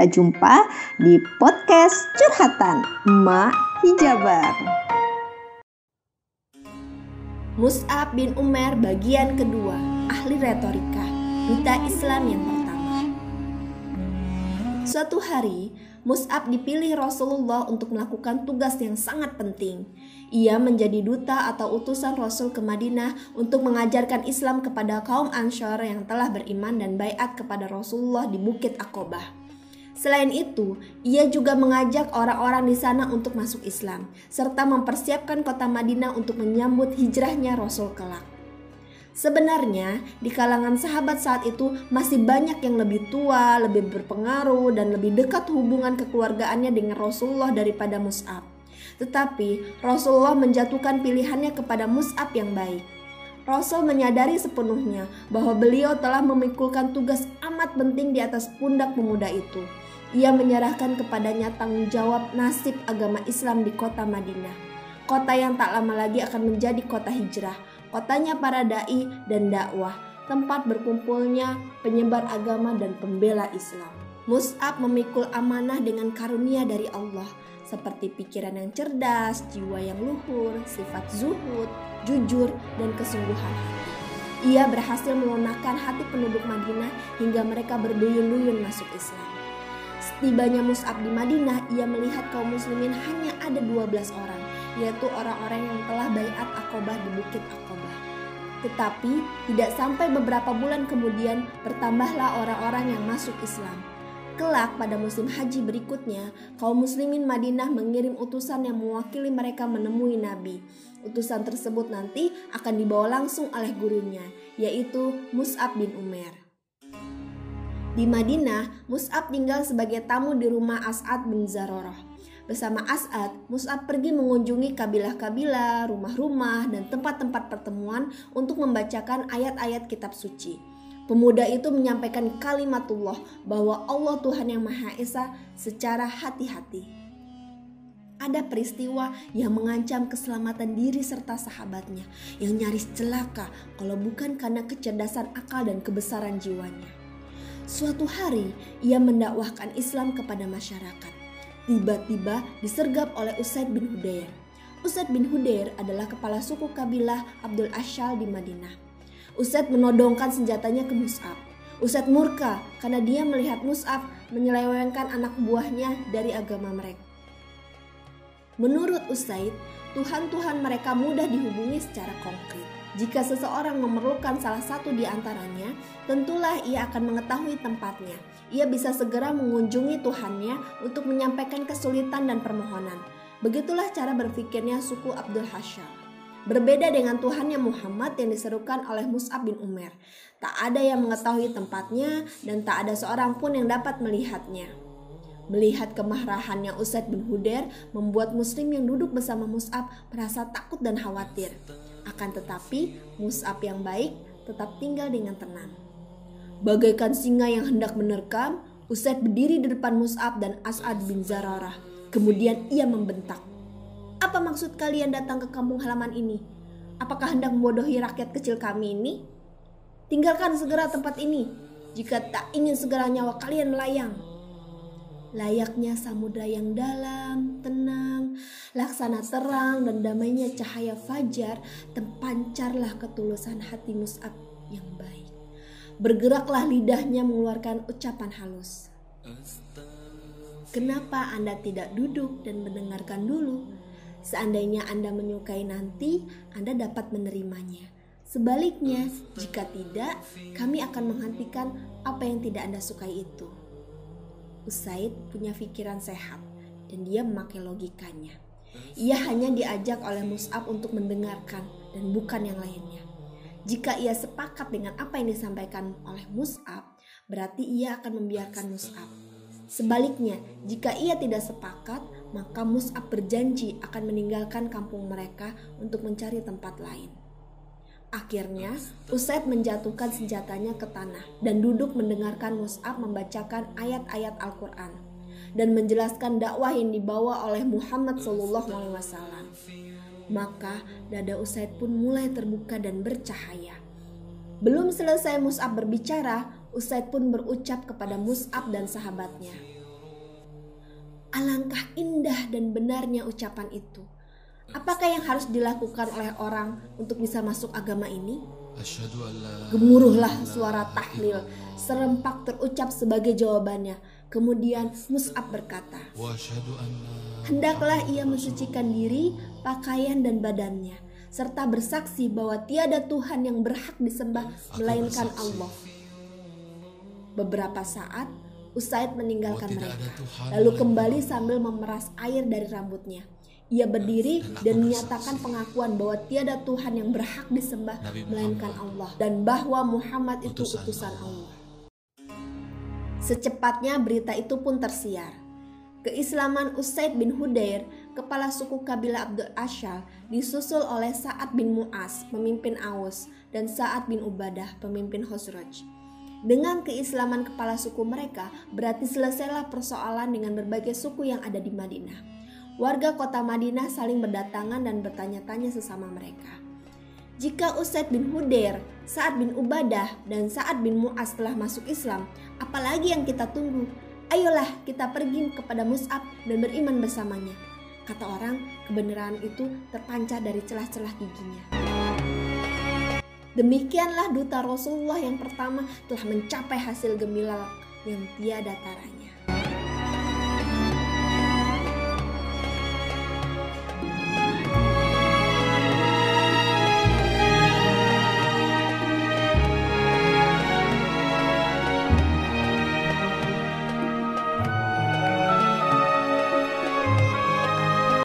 kita jumpa di podcast Curhatan Emak Hijabar. Mus'ab bin Umar bagian kedua, ahli retorika, duta Islam yang pertama. Suatu hari, Mus'ab dipilih Rasulullah untuk melakukan tugas yang sangat penting. Ia menjadi duta atau utusan Rasul ke Madinah untuk mengajarkan Islam kepada kaum Ansar yang telah beriman dan bayat kepada Rasulullah di Bukit Aqobah. Selain itu, ia juga mengajak orang-orang di sana untuk masuk Islam, serta mempersiapkan kota Madinah untuk menyambut hijrahnya Rasul kelak. Sebenarnya, di kalangan sahabat saat itu masih banyak yang lebih tua, lebih berpengaruh, dan lebih dekat hubungan kekeluargaannya dengan Rasulullah daripada Mus'ab. Tetapi, Rasulullah menjatuhkan pilihannya kepada Mus'ab yang baik. Rasul menyadari sepenuhnya bahwa beliau telah memikulkan tugas amat penting di atas pundak pemuda itu. Ia menyerahkan kepadanya tanggung jawab nasib agama Islam di kota Madinah. Kota yang tak lama lagi akan menjadi kota hijrah, kotanya para dai dan dakwah, tempat berkumpulnya penyebar agama dan pembela Islam. Mus'ab memikul amanah dengan karunia dari Allah, seperti pikiran yang cerdas, jiwa yang luhur, sifat zuhud, jujur, dan kesungguhan. Ia berhasil melunakkan hati penduduk Madinah hingga mereka berduyun-duyun masuk Islam. Setibanya Mus'ab di Madinah, ia melihat kaum muslimin hanya ada 12 orang, yaitu orang-orang yang telah bayat akobah di Bukit Akobah. Tetapi tidak sampai beberapa bulan kemudian bertambahlah orang-orang yang masuk Islam. Kelak pada musim haji berikutnya, kaum muslimin Madinah mengirim utusan yang mewakili mereka menemui Nabi. Utusan tersebut nanti akan dibawa langsung oleh gurunya, yaitu Mus'ab bin Umar. Di Madinah, Mus'ab tinggal sebagai tamu di rumah As'ad bin Zaroroh. Bersama As'ad, Mus'ab pergi mengunjungi kabilah-kabilah, rumah-rumah, dan tempat-tempat pertemuan untuk membacakan ayat-ayat kitab suci. Pemuda itu menyampaikan kalimatullah bahwa Allah Tuhan yang Maha Esa secara hati-hati. Ada peristiwa yang mengancam keselamatan diri serta sahabatnya yang nyaris celaka kalau bukan karena kecerdasan akal dan kebesaran jiwanya. Suatu hari ia mendakwahkan Islam kepada masyarakat. Tiba-tiba disergap oleh Usaid bin Hudair. Usaid bin Hudair adalah kepala suku kabilah Abdul Ashal di Madinah. Usaid menodongkan senjatanya ke Mus'ab. Usaid murka karena dia melihat Mus'ab menyelewengkan anak buahnya dari agama mereka. Menurut Usaid, Tuhan-Tuhan mereka mudah dihubungi secara konkret. Jika seseorang memerlukan salah satu di antaranya, tentulah ia akan mengetahui tempatnya. Ia bisa segera mengunjungi Tuhannya untuk menyampaikan kesulitan dan permohonan. Begitulah cara berpikirnya suku Abdul Hasham. Berbeda dengan Tuhannya Muhammad yang diserukan oleh Mus'ab bin Umar. Tak ada yang mengetahui tempatnya dan tak ada seorang pun yang dapat melihatnya. Melihat kemarahannya Usaid bin Hudair membuat muslim yang duduk bersama Mus'ab merasa takut dan khawatir. Akan tetapi Mus'ab yang baik tetap tinggal dengan tenang. Bagaikan singa yang hendak menerkam, Usaid berdiri di depan Mus'ab dan As'ad bin Zararah. Kemudian ia membentak. Apa maksud kalian datang ke kampung halaman ini? Apakah hendak membodohi rakyat kecil kami ini? Tinggalkan segera tempat ini, jika tak ingin segera nyawa kalian melayang. Layaknya samudra yang dalam, tenang, laksana terang dan damainya cahaya fajar, terpancarlah ketulusan hati Mus'ab yang baik. Bergeraklah lidahnya mengeluarkan ucapan halus. Kenapa Anda tidak duduk dan mendengarkan dulu? Seandainya Anda menyukai nanti, Anda dapat menerimanya. Sebaliknya, jika tidak, kami akan menghentikan apa yang tidak Anda sukai itu. Usaid punya pikiran sehat dan dia memakai logikanya. Ia hanya diajak oleh Mus'ab untuk mendengarkan dan bukan yang lainnya. Jika ia sepakat dengan apa yang disampaikan oleh Mus'ab, berarti ia akan membiarkan Mus'ab. Sebaliknya, jika ia tidak sepakat, maka Mus'ab berjanji akan meninggalkan kampung mereka untuk mencari tempat lain. Akhirnya, Usaid menjatuhkan senjatanya ke tanah dan duduk mendengarkan Mus'ab membacakan ayat-ayat Al-Quran dan menjelaskan dakwah yang dibawa oleh Muhammad SAW. Maka dada Usaid pun mulai terbuka dan bercahaya. Belum selesai Mus'ab berbicara, Usaid pun berucap kepada Mus'ab dan sahabatnya. Alangkah indah dan benarnya ucapan itu. Apakah yang harus dilakukan oleh orang untuk bisa masuk agama ini? Gemuruhlah suara tahlil, serempak terucap sebagai jawabannya. Kemudian Mus'ab berkata, Hendaklah ia mensucikan diri, pakaian dan badannya, serta bersaksi bahwa tiada Tuhan yang berhak disembah melainkan Allah. Beberapa saat, Usaid meninggalkan mereka, lalu kembali sambil memeras air dari rambutnya. Ia berdiri dan menyatakan pengakuan bahwa tiada Tuhan yang berhak disembah melainkan Allah dan bahwa Muhammad itu utusan Allah. Secepatnya berita itu pun tersiar. Keislaman Usaid bin Hudair, kepala suku kabilah Abdul Ashal, disusul oleh Sa'ad bin Mu'az, pemimpin Aus, dan Sa'ad bin Ubadah, pemimpin Khosraj. Dengan keislaman kepala suku mereka, berarti selesailah persoalan dengan berbagai suku yang ada di Madinah warga kota Madinah saling berdatangan dan bertanya-tanya sesama mereka. Jika Usaid bin Hudair, Sa'ad bin Ubadah, dan Sa'ad bin Mu'az telah masuk Islam, apalagi yang kita tunggu? Ayolah kita pergi kepada Mus'ab dan beriman bersamanya. Kata orang, kebenaran itu terpancar dari celah-celah giginya. Demikianlah duta Rasulullah yang pertama telah mencapai hasil gemilang yang tiada taranya.